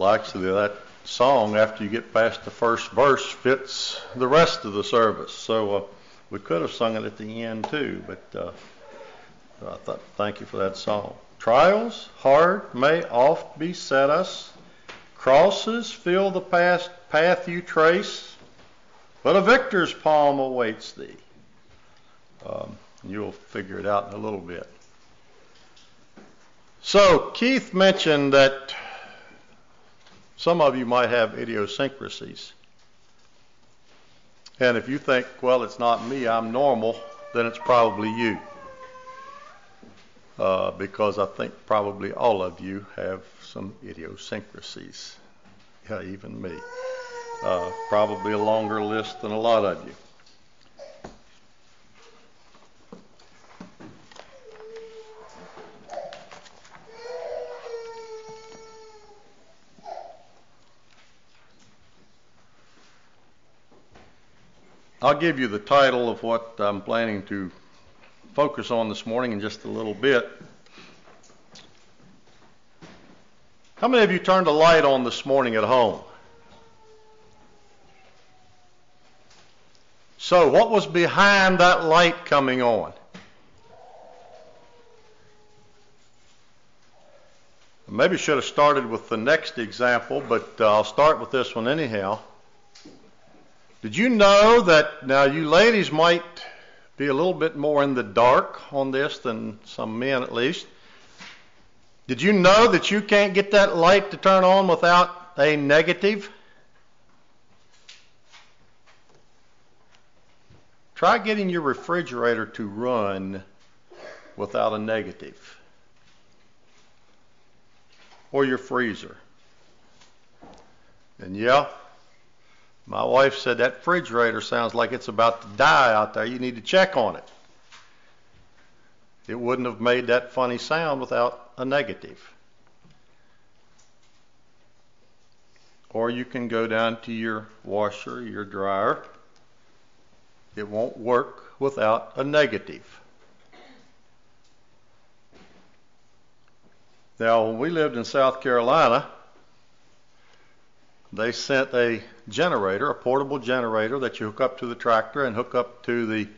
Well, actually, that song, after you get past the first verse, fits the rest of the service. So uh, we could have sung it at the end too, but uh, I thought, thank you for that song. Trials hard may oft beset us, crosses fill the past path you trace, but a victor's palm awaits thee. Um, you'll figure it out in a little bit. So Keith mentioned that some of you might have idiosyncrasies. And if you think, well, it's not me, I'm normal, then it's probably you. Uh, because I think probably all of you have some idiosyncrasies. Yeah, even me. Uh, probably a longer list than a lot of you. I'll give you the title of what I'm planning to focus on this morning in just a little bit. How many of you turned a light on this morning at home? So, what was behind that light coming on? Maybe should have started with the next example, but uh, I'll start with this one anyhow. Did you know that now you ladies might be a little bit more in the dark on this than some men at least? Did you know that you can't get that light to turn on without a negative? Try getting your refrigerator to run without a negative. Or your freezer. And yeah, my wife said that refrigerator sounds like it's about to die out there. You need to check on it. It wouldn't have made that funny sound without a negative. Or you can go down to your washer, your dryer. It won't work without a negative. Now, when we lived in South Carolina, they sent a generator, a portable generator that you hook up to the tractor and hook up to the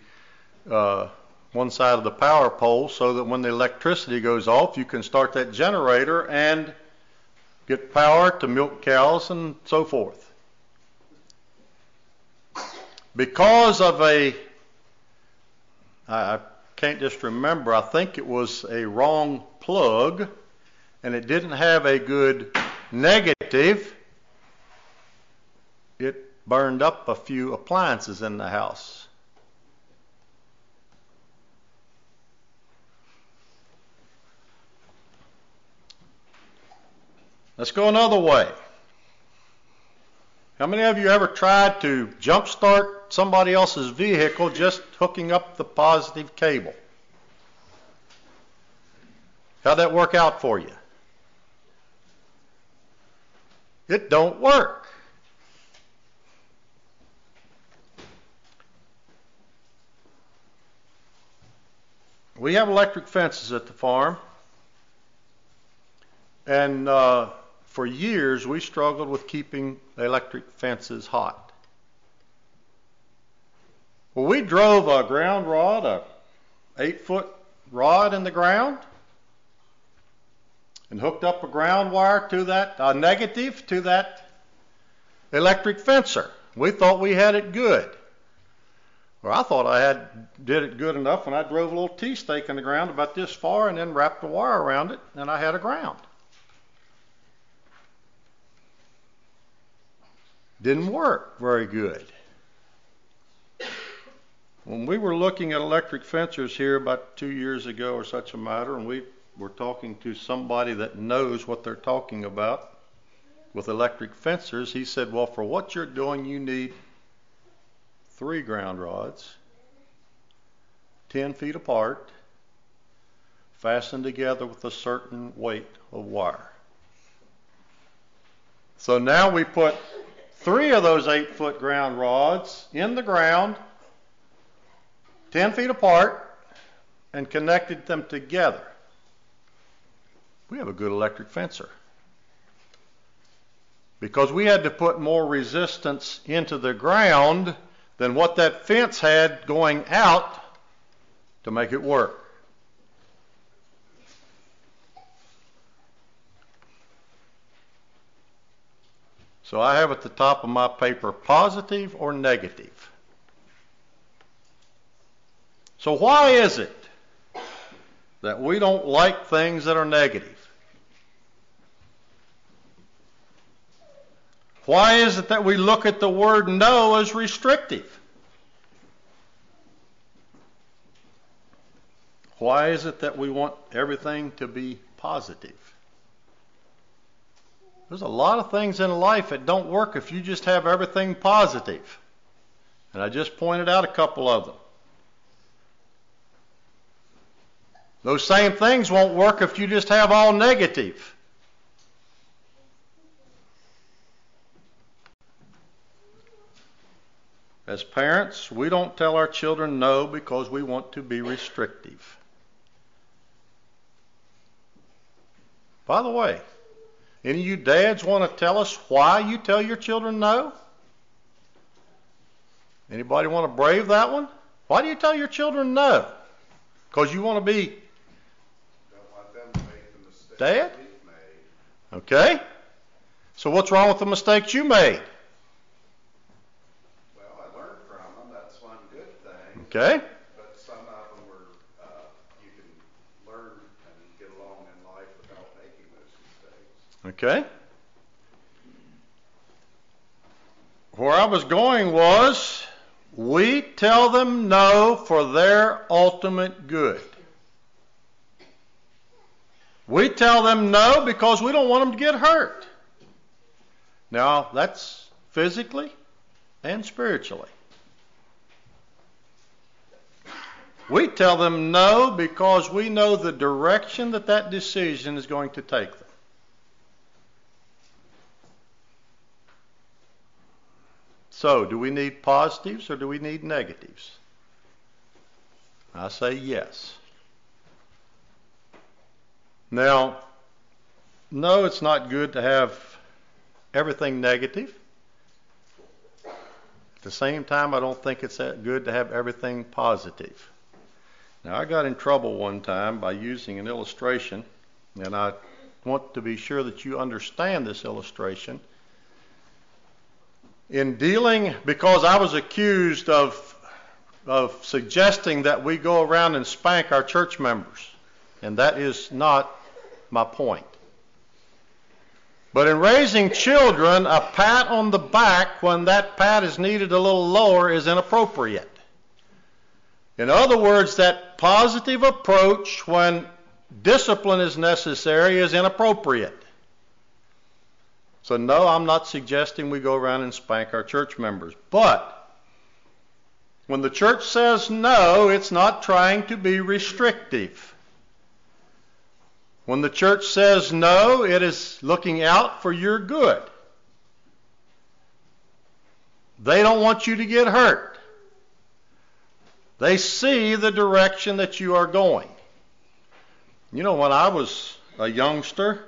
uh, one side of the power pole so that when the electricity goes off, you can start that generator and get power to milk cows and so forth. Because of a, I can't just remember, I think it was a wrong plug and it didn't have a good negative it burned up a few appliances in the house. Let's go another way. How many of you ever tried to jumpstart somebody else's vehicle just hooking up the positive cable? How'd that work out for you? It don't work. We have electric fences at the farm. And uh, for years, we struggled with keeping the electric fences hot. Well, we drove a ground rod, a eight foot rod in the ground, and hooked up a ground wire to that, a negative to that electric fencer. We thought we had it good. Well, I thought I had did it good enough when I drove a little T stake in the ground about this far and then wrapped a wire around it, and I had a ground. Didn't work very good. When we were looking at electric fencers here about two years ago or such a matter, and we were talking to somebody that knows what they're talking about with electric fencers, he said, Well, for what you're doing, you need three ground rods, 10 feet apart, fastened together with a certain weight of wire. So now we put three of those eight foot ground rods in the ground, 10 feet apart, and connected them together. We have a good electric fencer. because we had to put more resistance into the ground than what that fence had going out to make it work. So I have at the top of my paper positive or negative. So why is it that we don't like things that are negative? Why is it that we look at the word no as restrictive? Why is it that we want everything to be positive? There's a lot of things in life that don't work if you just have everything positive. And I just pointed out a couple of them. Those same things won't work if you just have all negative. As parents, we don't tell our children no because we want to be restrictive. By the way, any of you dads want to tell us why you tell your children no? Anybody want to brave that one? Why do you tell your children no? Because you want to be Dad? Okay. So what's wrong with the mistakes you made? Okay? But some of them were, uh, you can learn and get along in life without making those mistakes. Okay? Where I was going was we tell them no for their ultimate good. We tell them no because we don't want them to get hurt. Now, that's physically and spiritually. We tell them no because we know the direction that that decision is going to take them. So, do we need positives or do we need negatives? I say yes. Now, no, it's not good to have everything negative. At the same time, I don't think it's good to have everything positive. Now, I got in trouble one time by using an illustration, and I want to be sure that you understand this illustration. In dealing, because I was accused of, of suggesting that we go around and spank our church members, and that is not my point. But in raising children, a pat on the back when that pat is needed a little lower is inappropriate. In other words, that positive approach when discipline is necessary is inappropriate. So, no, I'm not suggesting we go around and spank our church members. But when the church says no, it's not trying to be restrictive. When the church says no, it is looking out for your good. They don't want you to get hurt. They see the direction that you are going. You know, when I was a youngster,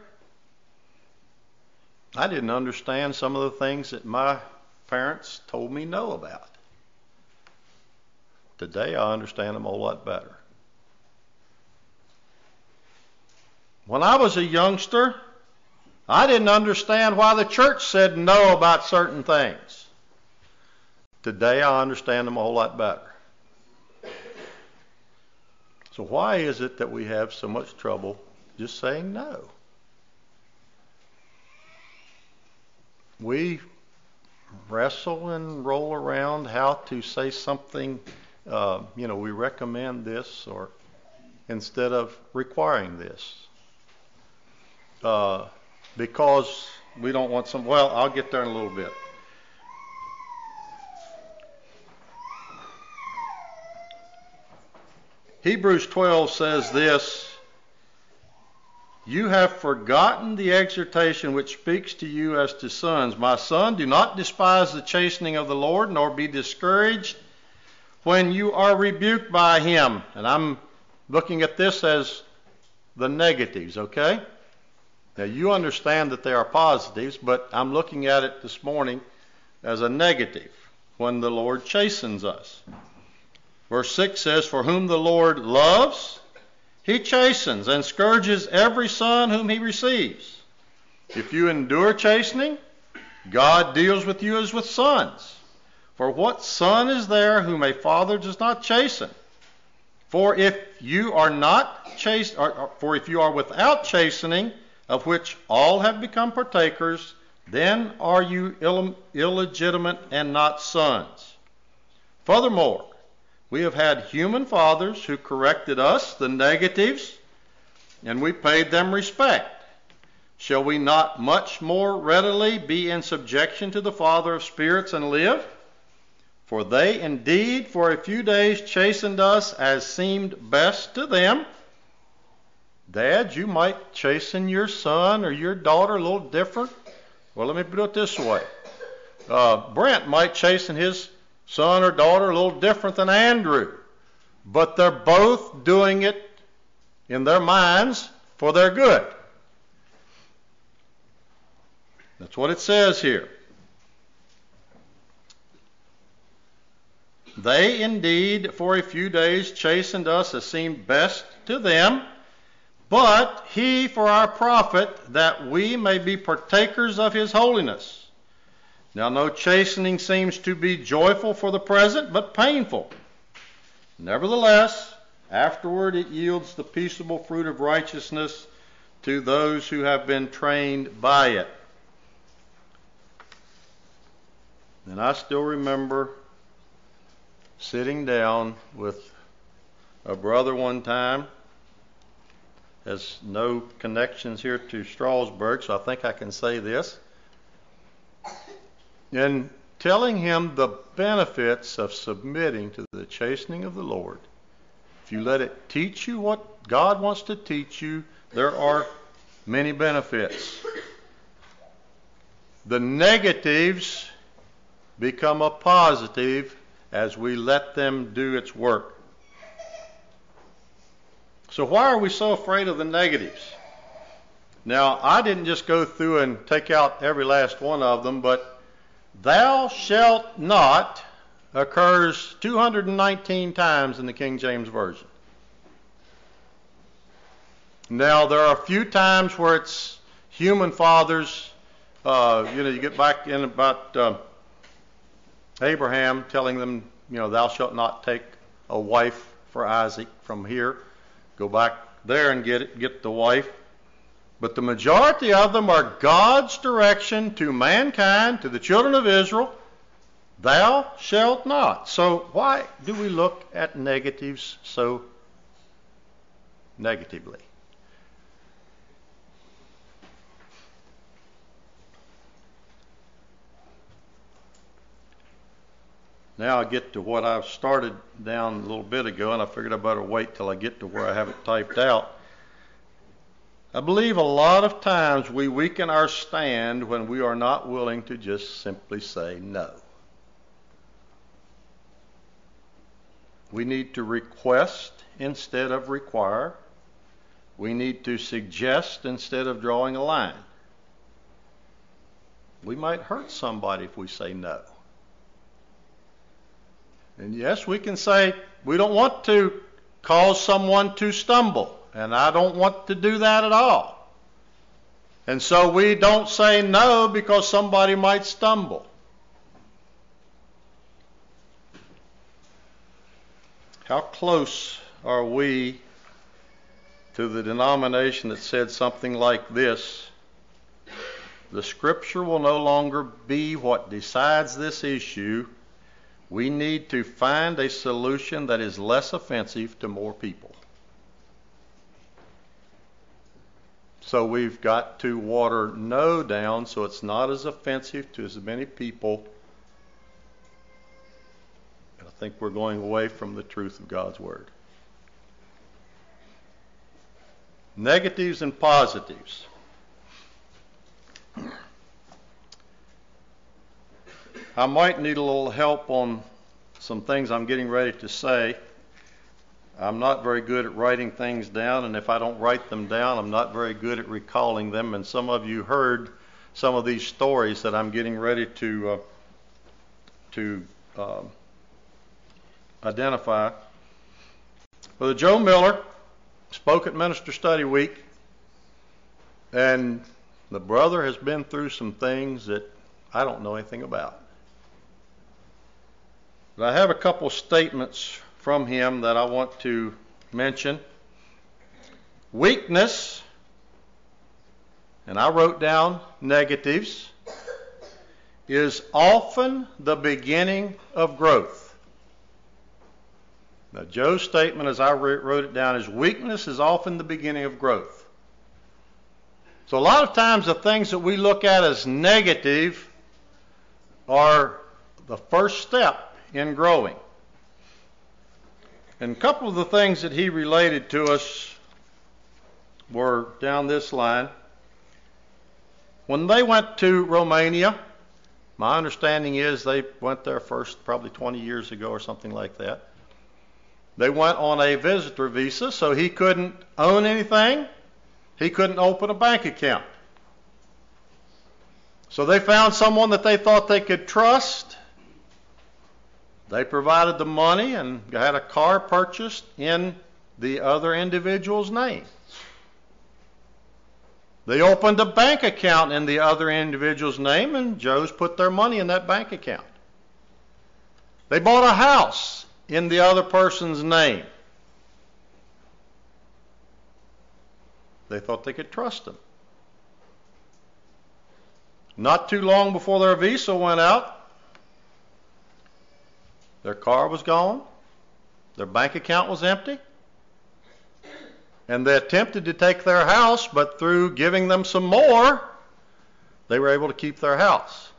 I didn't understand some of the things that my parents told me no about. Today, I understand them a whole lot better. When I was a youngster, I didn't understand why the church said no about certain things. Today, I understand them a whole lot better. So, why is it that we have so much trouble just saying no? We wrestle and roll around how to say something, uh, you know, we recommend this or instead of requiring this. Uh, because we don't want some, well, I'll get there in a little bit. Hebrews 12 says this You have forgotten the exhortation which speaks to you as to sons. My son, do not despise the chastening of the Lord, nor be discouraged when you are rebuked by him. And I'm looking at this as the negatives, okay? Now, you understand that they are positives, but I'm looking at it this morning as a negative when the Lord chastens us. Verse 6 says, For whom the Lord loves, he chastens and scourges every son whom he receives. If you endure chastening, God deals with you as with sons. For what son is there whom a father does not chasten? For if you are not chaste, or, for if you are without chastening, of which all have become partakers, then are you Ill- illegitimate and not sons. Furthermore, we have had human fathers who corrected us, the negatives, and we paid them respect. Shall we not much more readily be in subjection to the Father of spirits and live? For they indeed for a few days chastened us as seemed best to them. Dad, you might chasten your son or your daughter a little different. Well, let me put it this way. Uh, Brent might chasten his son or daughter a little different than Andrew, but they're both doing it in their minds for their good. That's what it says here. They indeed for a few days chastened us as seemed best to them, but he for our profit, that we may be partakers of his holiness. Now, no chastening seems to be joyful for the present, but painful. Nevertheless, afterward it yields the peaceable fruit of righteousness to those who have been trained by it. And I still remember sitting down with a brother one time. Has no connections here to Strasburg, so I think I can say this. And telling him the benefits of submitting to the chastening of the Lord. If you let it teach you what God wants to teach you, there are many benefits. The negatives become a positive as we let them do its work. So, why are we so afraid of the negatives? Now, I didn't just go through and take out every last one of them, but thou shalt not occurs 219 times in the King James Version. Now, there are a few times where it's human fathers. Uh, you know, you get back in about. Uh, Abraham telling them, you know, thou shalt not take a wife for Isaac from here. Go back there and get it, get the wife. But the majority of them are God's direction to mankind, to the children of Israel. Thou shalt not. So why do we look at negatives so negatively? Now I get to what I've started down a little bit ago, and I figured I better wait till I get to where I have it typed out. I believe a lot of times we weaken our stand when we are not willing to just simply say no. We need to request instead of require. We need to suggest instead of drawing a line. We might hurt somebody if we say no. And yes, we can say we don't want to cause someone to stumble, and I don't want to do that at all. And so we don't say no because somebody might stumble. How close are we to the denomination that said something like this? The scripture will no longer be what decides this issue we need to find a solution that is less offensive to more people. So we've got to water no down so it's not as offensive to as many people. I think we're going away from the truth of God's Word. Negatives and positives. I might need a little help on some things I'm getting ready to say. I'm not very good at writing things down, and if I don't write them down, I'm not very good at recalling them. And some of you heard some of these stories that I'm getting ready to uh, to uh, identify. Brother Joe Miller spoke at Minister Study Week, and the brother has been through some things that I don't know anything about. But I have a couple statements from him that I want to mention. Weakness, and I wrote down negatives, is often the beginning of growth. Now, Joe's statement, as I wrote it down, is weakness is often the beginning of growth. So, a lot of times, the things that we look at as negative are the first step in growing. And a couple of the things that he related to us were down this line. When they went to Romania, my understanding is they went there first probably 20 years ago or something like that. They went on a visitor visa, so he couldn't own anything. He couldn't open a bank account. So they found someone that they thought they could trust they provided the money and had a car purchased in the other individual's name. They opened a bank account in the other individual's name, and Joe's put their money in that bank account. They bought a house in the other person's name. They thought they could trust him. Not too long before their visa went out, their car was gone. Their bank account was empty. And they attempted to take their house, but through giving them some more, they were able to keep their house.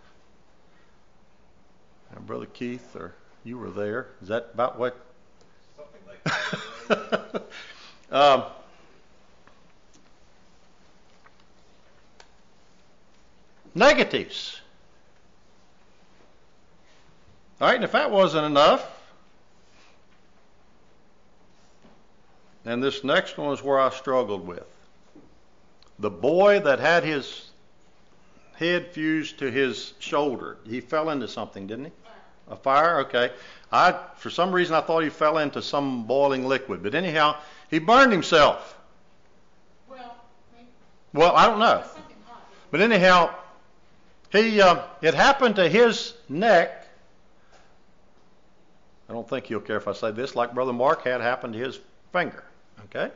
And Brother Keith, or you were there. Is that about what? Something like that. um, negatives. All right, and if that wasn't enough, and this next one is where I struggled with. The boy that had his head fused to his shoulder, he fell into something, didn't he? A fire? Okay. I, for some reason, I thought he fell into some boiling liquid. But anyhow, he burned himself. Well, maybe Well, I don't know. But anyhow, he uh, it happened to his neck. I don't think he'll care if I say this, like Brother Mark had happened to his finger. Okay?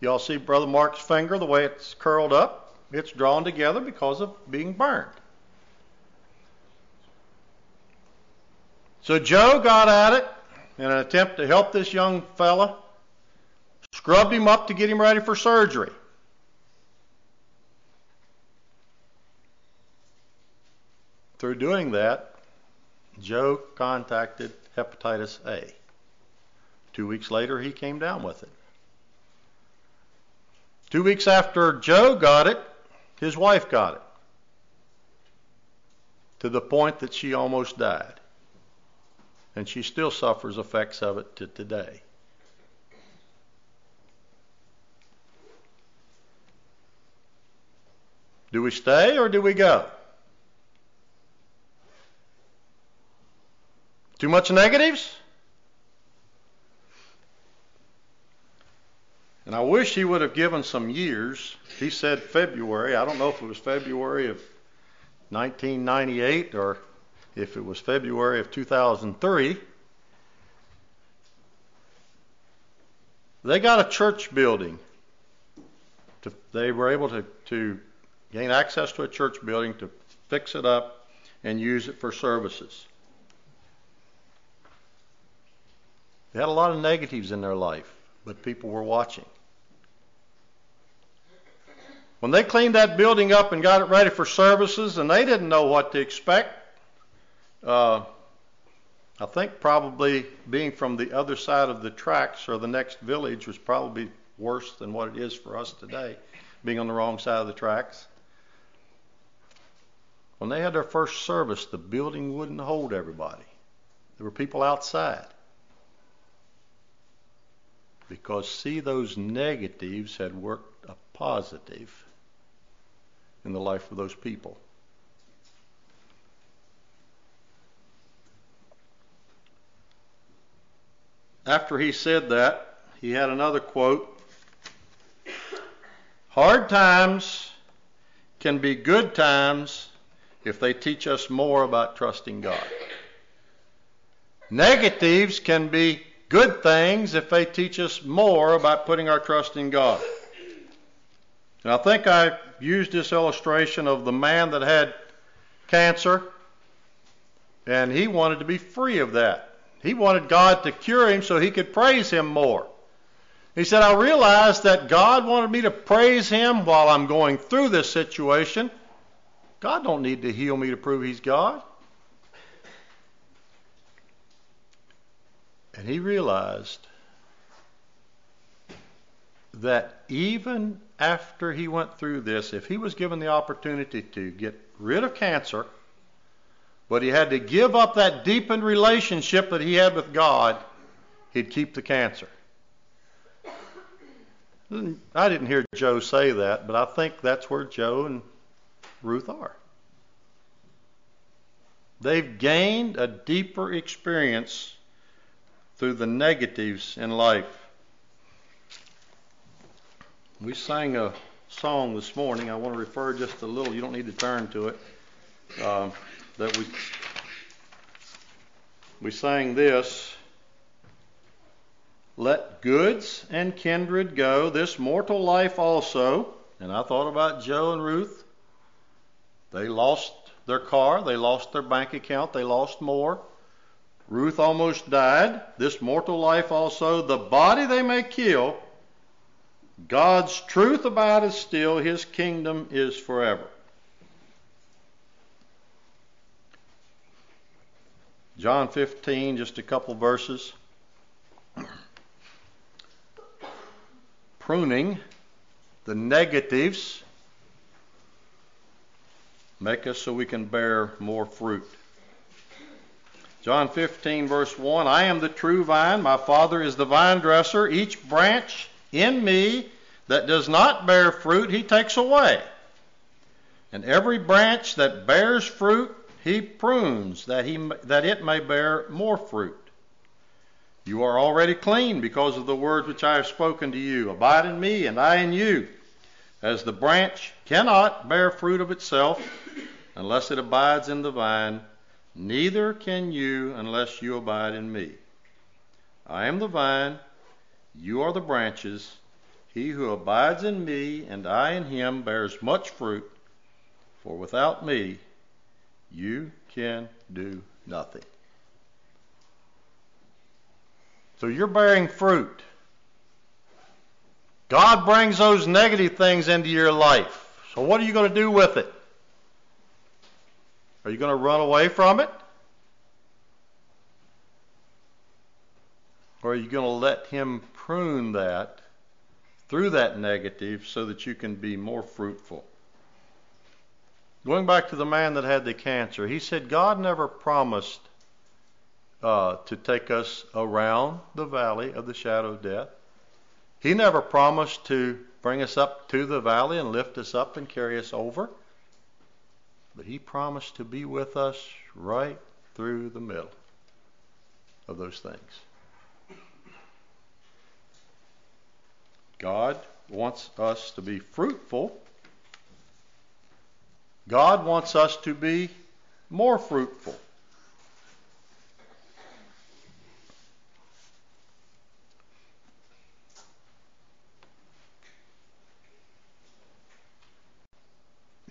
Y'all see Brother Mark's finger, the way it's curled up? It's drawn together because of being burned. So Joe got at it in an attempt to help this young fella, scrubbed him up to get him ready for surgery. Through doing that, Joe contacted hepatitis A. Two weeks later, he came down with it. Two weeks after Joe got it, his wife got it. To the point that she almost died. And she still suffers effects of it to today. Do we stay or do we go? Too much negatives? And I wish he would have given some years. He said February. I don't know if it was February of 1998 or if it was February of 2003. They got a church building. To, they were able to, to gain access to a church building to fix it up and use it for services. They had a lot of negatives in their life, but people were watching. When they cleaned that building up and got it ready for services, and they didn't know what to expect, uh, I think probably being from the other side of the tracks or the next village was probably worse than what it is for us today, being on the wrong side of the tracks. When they had their first service, the building wouldn't hold everybody. There were people outside. Because, see, those negatives had worked a positive in the life of those people. After he said that, he had another quote Hard times can be good times if they teach us more about trusting God. Negatives can be good things if they teach us more about putting our trust in God. And I think I used this illustration of the man that had cancer, and he wanted to be free of that. He wanted God to cure him so he could praise him more. He said, I realized that God wanted me to praise him while I'm going through this situation. God don't need to heal me to prove he's God. And he realized that even after he went through this, if he was given the opportunity to get rid of cancer, but he had to give up that deepened relationship that he had with God, he'd keep the cancer. I didn't hear Joe say that, but I think that's where Joe and Ruth are. They've gained a deeper experience through the negatives in life. We sang a song this morning. I want to refer just a little. You don't need to turn to it. Uh, that we we sang this. Let goods and kindred go, this mortal life also. And I thought about Joe and Ruth. They lost their car, they lost their bank account, they lost more. Ruth almost died. This mortal life also, the body they may kill. God's truth about is still, his kingdom is forever. John 15, just a couple verses. pruning the negatives make us so we can bear more fruit. John 15, verse 1 I am the true vine, my Father is the vine dresser. Each branch in me that does not bear fruit, he takes away. And every branch that bears fruit, he prunes, that, he, that it may bear more fruit. You are already clean because of the word which I have spoken to you. Abide in me, and I in you. As the branch cannot bear fruit of itself unless it abides in the vine, neither can you unless you abide in me. I am the vine, you are the branches. He who abides in me, and I in him, bears much fruit, for without me you can do nothing. So you're bearing fruit. God brings those negative things into your life. So what are you going to do with it? Are you going to run away from it? Or are you going to let Him prune that through that negative so that you can be more fruitful? Going back to the man that had the cancer, he said God never promised uh, to take us around the valley of the shadow of death. He never promised to bring us up to the valley and lift us up and carry us over. But He promised to be with us right through the middle of those things. God wants us to be fruitful. God wants us to be more fruitful.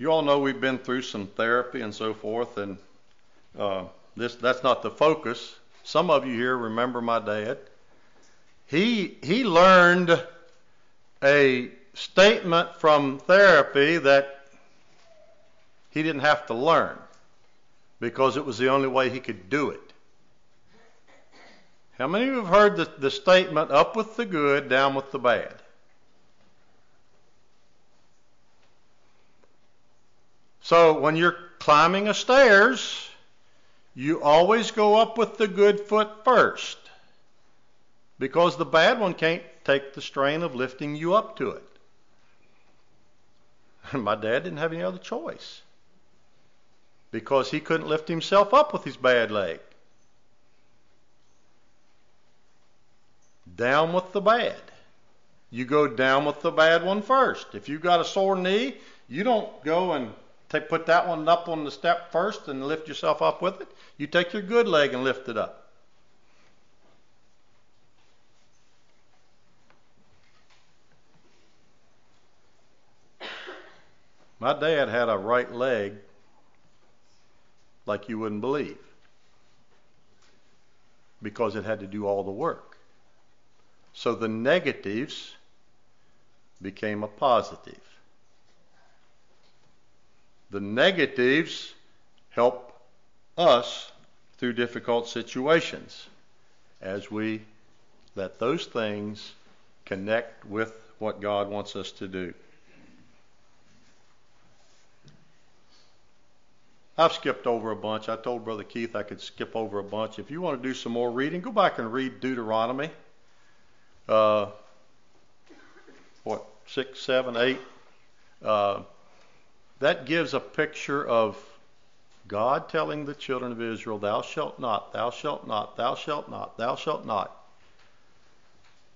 You all know we've been through some therapy and so forth, and uh, this that's not the focus. Some of you here remember my dad. He he learned a statement from therapy that he didn't have to learn because it was the only way he could do it. How many of you have heard the, the statement, up with the good, down with the bad? So when you're climbing a stairs, you always go up with the good foot first because the bad one can't take the strain of lifting you up to it. And my dad didn't have any other choice because he couldn't lift himself up with his bad leg. Down with the bad. You go down with the bad one first. If you've got a sore knee, you don't go and take, put that one up on the step first and lift yourself up with it. You take your good leg and lift it up. My dad had a right leg like you wouldn't believe because it had to do all the work. So the negatives became a positive. The negatives help us through difficult situations as we let those things connect with what God wants us to do. I've skipped over a bunch. I told Brother Keith I could skip over a bunch. If you want to do some more reading, go back and read Deuteronomy. Uh, what, six, seven, eight? Uh, that gives a picture of God telling the children of Israel, Thou shalt not, thou shalt not, thou shalt not, thou shalt not.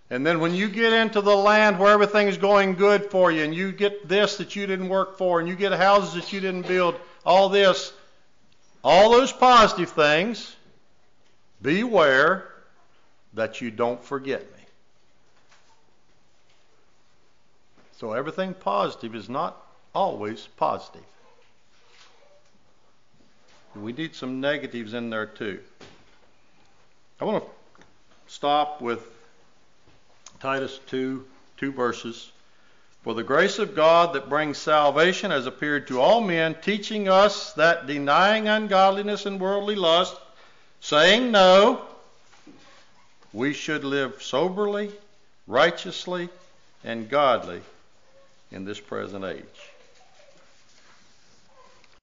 And then when you get into the land where everything's going good for you, and you get this that you didn't work for, and you get houses that you didn't build, all this, all those positive things, beware that you don't forget me. So everything positive is not always positive. We need some negatives in there too. I want to stop with Titus 2, two verses. For the grace of God that brings salvation has appeared to all men, teaching us that denying ungodliness and worldly lust, saying no, we should live soberly, righteously, and godly in this present age.